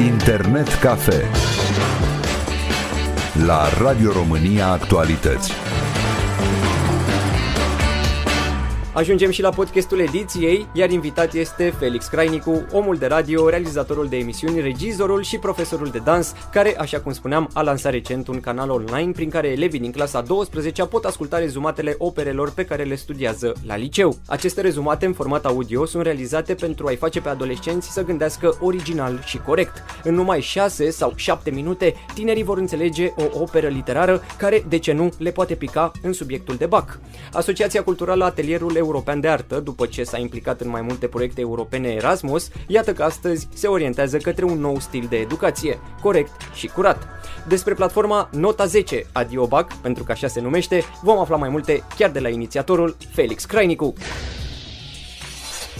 Internet Cafe. La Radio România Actualități Ajungem și la podcastul ediției, iar invitat este Felix Crainicu, omul de radio, realizatorul de emisiuni, regizorul și profesorul de dans, care, așa cum spuneam, a lansat recent un canal online prin care elevii din clasa 12 pot asculta rezumatele operelor pe care le studiază la liceu. Aceste rezumate în format audio sunt realizate pentru a-i face pe adolescenți să gândească original și corect. În numai 6 sau 7 minute, tinerii vor înțelege o operă literară care, de ce nu, le poate pica în subiectul de bac. Asociația Culturală Atelierul European de Artă, după ce s-a implicat în mai multe proiecte europene Erasmus, iată că astăzi se orientează către un nou stil de educație, corect și curat. Despre platforma Nota 10 Adiobac, pentru că așa se numește, vom afla mai multe chiar de la inițiatorul Felix Crainicu.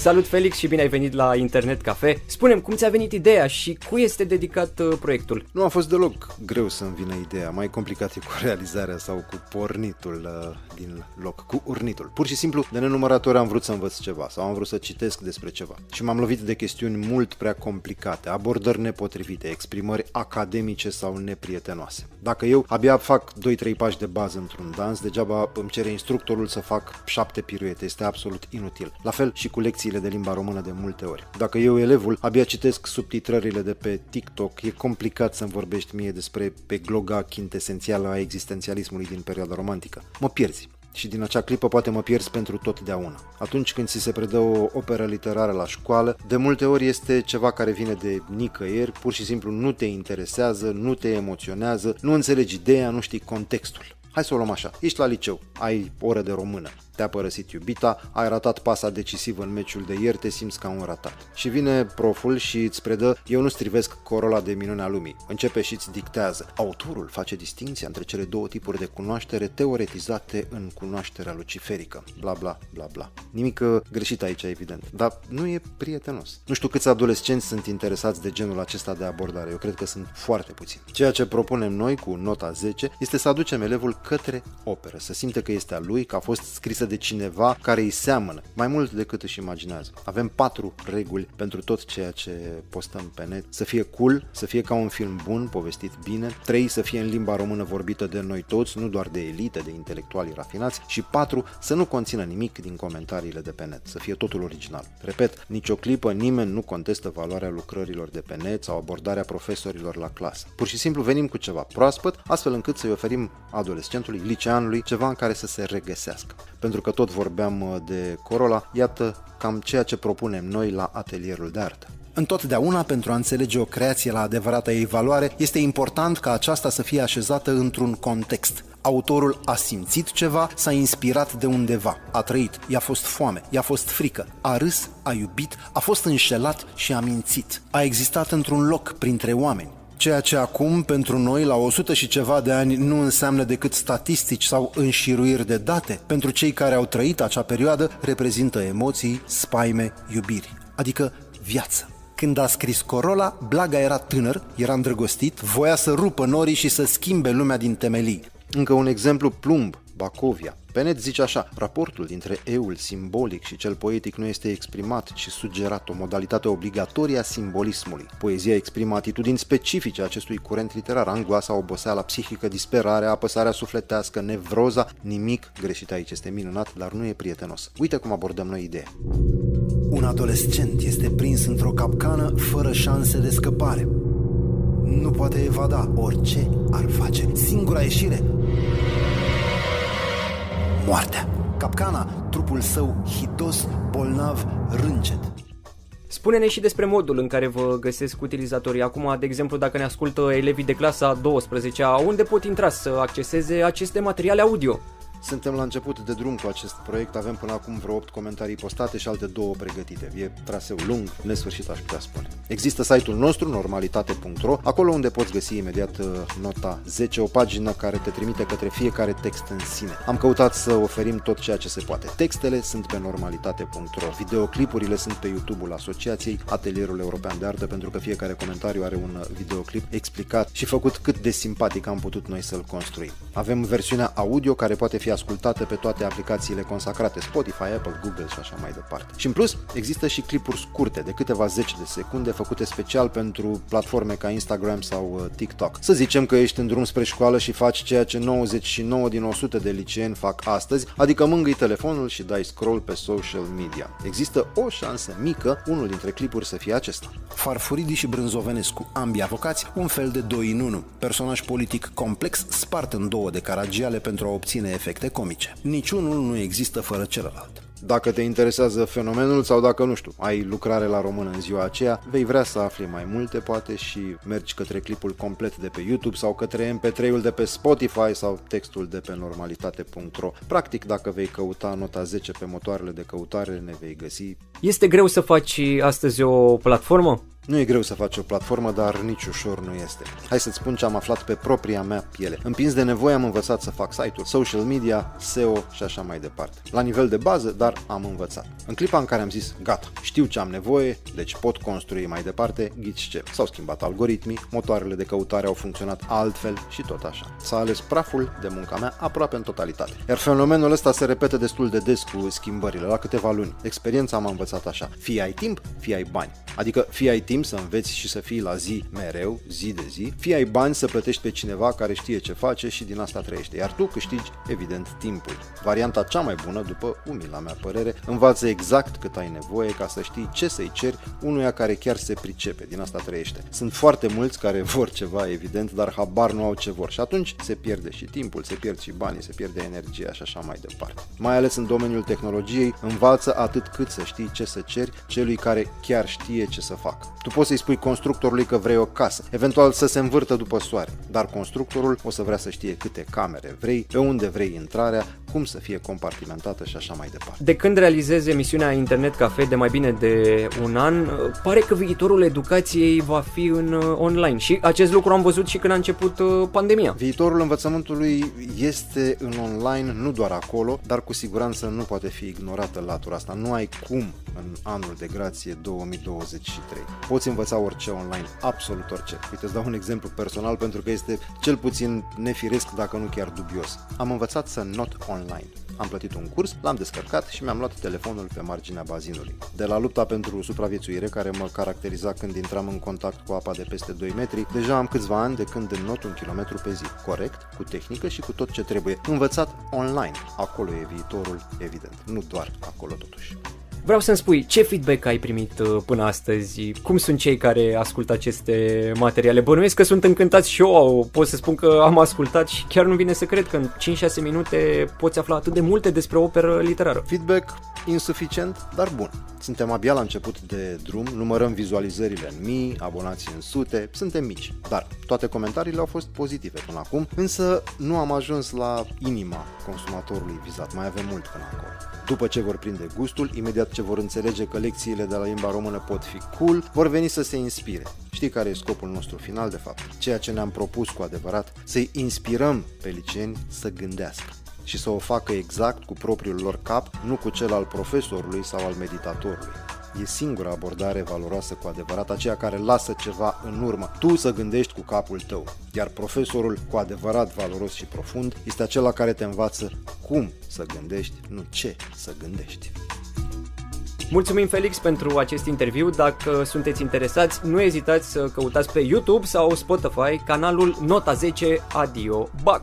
Salut Felix și bine ai venit la Internet Cafe. Spunem cum ți-a venit ideea și cui este dedicat uh, proiectul? Nu a fost deloc greu să-mi vină ideea, mai complicat e cu realizarea sau cu pornitul uh, din loc, cu urnitul. Pur și simplu, de nenumărate ori am vrut să învăț ceva sau am vrut să citesc despre ceva și m-am lovit de chestiuni mult prea complicate, abordări nepotrivite, exprimări academice sau neprietenoase. Dacă eu abia fac 2-3 pași de bază într-un dans, degeaba îmi cere instructorul să fac 7 piruete, este absolut inutil. La fel și cu lecțiile de limba română de multe ori. Dacă eu, elevul, abia citesc subtitrările de pe TikTok, e complicat să-mi vorbești mie despre pe gloga chintesențială a existențialismului din perioada romantică. Mă pierzi și din acea clipă poate mă pierzi pentru totdeauna. Atunci când ți se predă o operă literară la școală, de multe ori este ceva care vine de nicăieri, pur și simplu nu te interesează, nu te emoționează, nu înțelegi ideea, nu știi contextul. Hai să o luăm așa. Ești la liceu, ai oră de română te-a părăsit iubita, ai ratat pasa decisivă în meciul de ieri, te simți ca un ratat. Și vine proful și îți predă, eu nu strivesc corola de minunea lumii. Începe și îți dictează. Autorul face distinția între cele două tipuri de cunoaștere teoretizate în cunoașterea luciferică. Bla bla bla bla. Nimic uh, greșit aici, evident, dar nu e prietenos. Nu știu câți adolescenți sunt interesați de genul acesta de abordare. Eu cred că sunt foarte puțini. Ceea ce propunem noi cu nota 10 este să aducem elevul către operă, să simte că este a lui, că a fost scrisă de cineva care îi seamănă, mai mult decât își imaginează. Avem patru reguli pentru tot ceea ce postăm pe net. Să fie cool, să fie ca un film bun, povestit bine. Trei, să fie în limba română vorbită de noi toți, nu doar de elite, de intelectuali rafinați. Și patru, să nu conțină nimic din comentariile de pe net, să fie totul original. Repet, nicio clipă nimeni nu contestă valoarea lucrărilor de pe net sau abordarea profesorilor la clasă. Pur și simplu venim cu ceva proaspăt, astfel încât să-i oferim adolescentului, liceanului, ceva în care să se regăsească. Pentru pentru că tot vorbeam uh, de Corolla, iată cam ceea ce propunem noi la atelierul de artă. Întotdeauna, pentru a înțelege o creație la adevărata ei valoare, este important ca aceasta să fie așezată într-un context. Autorul a simțit ceva, s-a inspirat de undeva, a trăit, i-a fost foame, i-a fost frică, a râs, a iubit, a fost înșelat și a mințit. A existat într-un loc printre oameni, ceea ce acum pentru noi la 100 și ceva de ani nu înseamnă decât statistici sau înșiruiri de date, pentru cei care au trăit acea perioadă reprezintă emoții, spaime, iubiri, adică viață. Când a scris Corola, Blaga era tânăr, era îndrăgostit, voia să rupă norii și să schimbe lumea din temelii. Încă un exemplu plumb, Bacovia. Penet zice așa, raportul dintre eul simbolic și cel poetic nu este exprimat, ci sugerat, o modalitate obligatorie a simbolismului. Poezia exprimă atitudini specifice acestui curent literar, angoasa, oboseala psihică, disperarea, apăsarea sufletească, nevroza, nimic greșit aici, este minunat, dar nu e prietenos. Uite cum abordăm noi ideea. Un adolescent este prins într-o capcană fără șanse de scăpare. Nu poate evada orice ar face. Singura ieșire moartea. Capcana, trupul său hidos, bolnav, râncet. Spune-ne și despre modul în care vă găsesc utilizatorii. Acum, de exemplu, dacă ne ascultă elevii de clasa 12 unde pot intra să acceseze aceste materiale audio? Suntem la început de drum cu acest proiect, avem până acum vreo 8 comentarii postate și alte două pregătite. E traseu lung, nesfârșit aș putea spune. Există site-ul nostru, normalitate.ro, acolo unde poți găsi imediat uh, nota 10, o pagină care te trimite către fiecare text în sine. Am căutat să oferim tot ceea ce se poate. Textele sunt pe normalitate.ro, videoclipurile sunt pe YouTube-ul Asociației Atelierul European de Artă, pentru că fiecare comentariu are un videoclip explicat și făcut cât de simpatic am putut noi să-l construim. Avem versiunea audio care poate fi fi ascultate pe toate aplicațiile consacrate, Spotify, Apple, Google și așa mai departe. Și în plus, există și clipuri scurte de câteva zeci de secunde făcute special pentru platforme ca Instagram sau uh, TikTok. Să zicem că ești în drum spre școală și faci ceea ce 99 din 100 de liceeni fac astăzi, adică mângâi telefonul și dai scroll pe social media. Există o șansă mică, unul dintre clipuri să fie acesta. Farfuridi și Brânzovenescu, ambii avocați, un fel de doi în unu. Personaj politic complex, spart în două de caragiale pentru a obține efecte comice. Niciunul nu există fără celălalt. Dacă te interesează fenomenul sau dacă, nu știu, ai lucrare la român în ziua aceea, vei vrea să afli mai multe, poate, și mergi către clipul complet de pe YouTube sau către MP3-ul de pe Spotify sau textul de pe normalitate.ro. Practic, dacă vei căuta nota 10 pe motoarele de căutare, ne vei găsi. Este greu să faci astăzi o platformă? Nu e greu să faci o platformă, dar nici ușor nu este. Hai să-ți spun ce am aflat pe propria mea piele. Împins de nevoie am învățat să fac site-uri, social media, SEO și așa mai departe. La nivel de bază, dar am învățat. În clipa în care am zis, gata, știu ce am nevoie, deci pot construi mai departe, ghiți ce. S-au schimbat algoritmii, motoarele de căutare au funcționat altfel și tot așa. S-a ales praful de munca mea aproape în totalitate. Iar fenomenul ăsta se repete destul de des cu schimbările, la câteva luni. Experiența m-a învățat așa. Fie ai timp, fie ai bani. Adică fie ai timp să înveți și să fii la zi mereu, zi de zi, fie ai bani să plătești pe cineva care știe ce face și din asta trăiește, iar tu câștigi, evident, timpul. Varianta cea mai bună, după umila mea părere, învață exact cât ai nevoie ca să știi ce să-i ceri unuia care chiar se pricepe, din asta trăiește. Sunt foarte mulți care vor ceva, evident, dar habar nu au ce vor și atunci se pierde și timpul, se pierd și banii, se pierde energia și așa mai departe. Mai ales în domeniul tehnologiei, învață atât cât să știi ce să ceri celui care chiar știe ce să facă. Tu poți să-i spui constructorului că vrei o casă, eventual să se învârtă după soare, dar constructorul o să vrea să știe câte camere vrei, pe unde vrei intrarea, cum să fie compartimentată și așa mai departe. De când realizezi emisiunea Internet Cafe de mai bine de un an, pare că viitorul educației va fi în uh, online și acest lucru am văzut și când a început uh, pandemia. Viitorul învățământului este în online, nu doar acolo, dar cu siguranță nu poate fi ignorată latura asta. Nu ai cum în anul de grație 2023. Poți învăța orice online, absolut orice. Uite, îți dau un exemplu personal pentru că este cel puțin nefiresc, dacă nu chiar dubios. Am învățat să not online. Am plătit un curs, l-am descărcat și mi-am luat telefonul pe marginea bazinului. De la lupta pentru supraviețuire, care mă caracteriza când intram în contact cu apa de peste 2 metri, deja am câțiva ani de când înnot un kilometru pe zi. Corect, cu tehnică și cu tot ce trebuie. Învățat online. Acolo e viitorul, evident. Nu doar acolo totuși. Vreau să-mi spui ce feedback ai primit uh, până astăzi, cum sunt cei care ascultă aceste materiale. Bănuiesc că sunt încântați și eu, pot să spun că am ascultat și chiar nu vine să cred că în 5-6 minute poți afla atât de multe despre o operă literară. Feedback insuficient, dar bun. Suntem abia la început de drum, numărăm vizualizările în mii, abonații în sute, suntem mici, dar toate comentariile au fost pozitive până acum, însă nu am ajuns la inima consumatorului vizat, mai avem mult până acolo. După ce vor prinde gustul, imediat ce vor înțelege că lecțiile de la limba română pot fi cool, vor veni să se inspire. Știi care e scopul nostru final, de fapt? Ceea ce ne-am propus cu adevărat, să-i inspirăm pe liceni să gândească și să o facă exact cu propriul lor cap, nu cu cel al profesorului sau al meditatorului. E singura abordare valoroasă cu adevărat, aceea care lasă ceva în urmă. Tu să gândești cu capul tău, iar profesorul cu adevărat valoros și profund este acela care te învață cum să gândești, nu ce să gândești. Mulțumim Felix pentru acest interviu. Dacă sunteți interesați, nu ezitați să căutați pe YouTube sau Spotify canalul Nota 10 Adio Bac.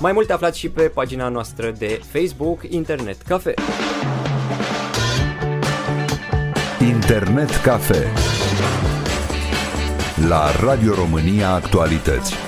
Mai multe aflați și pe pagina noastră de Facebook Internet Cafe. Internet Cafe La Radio România Actualități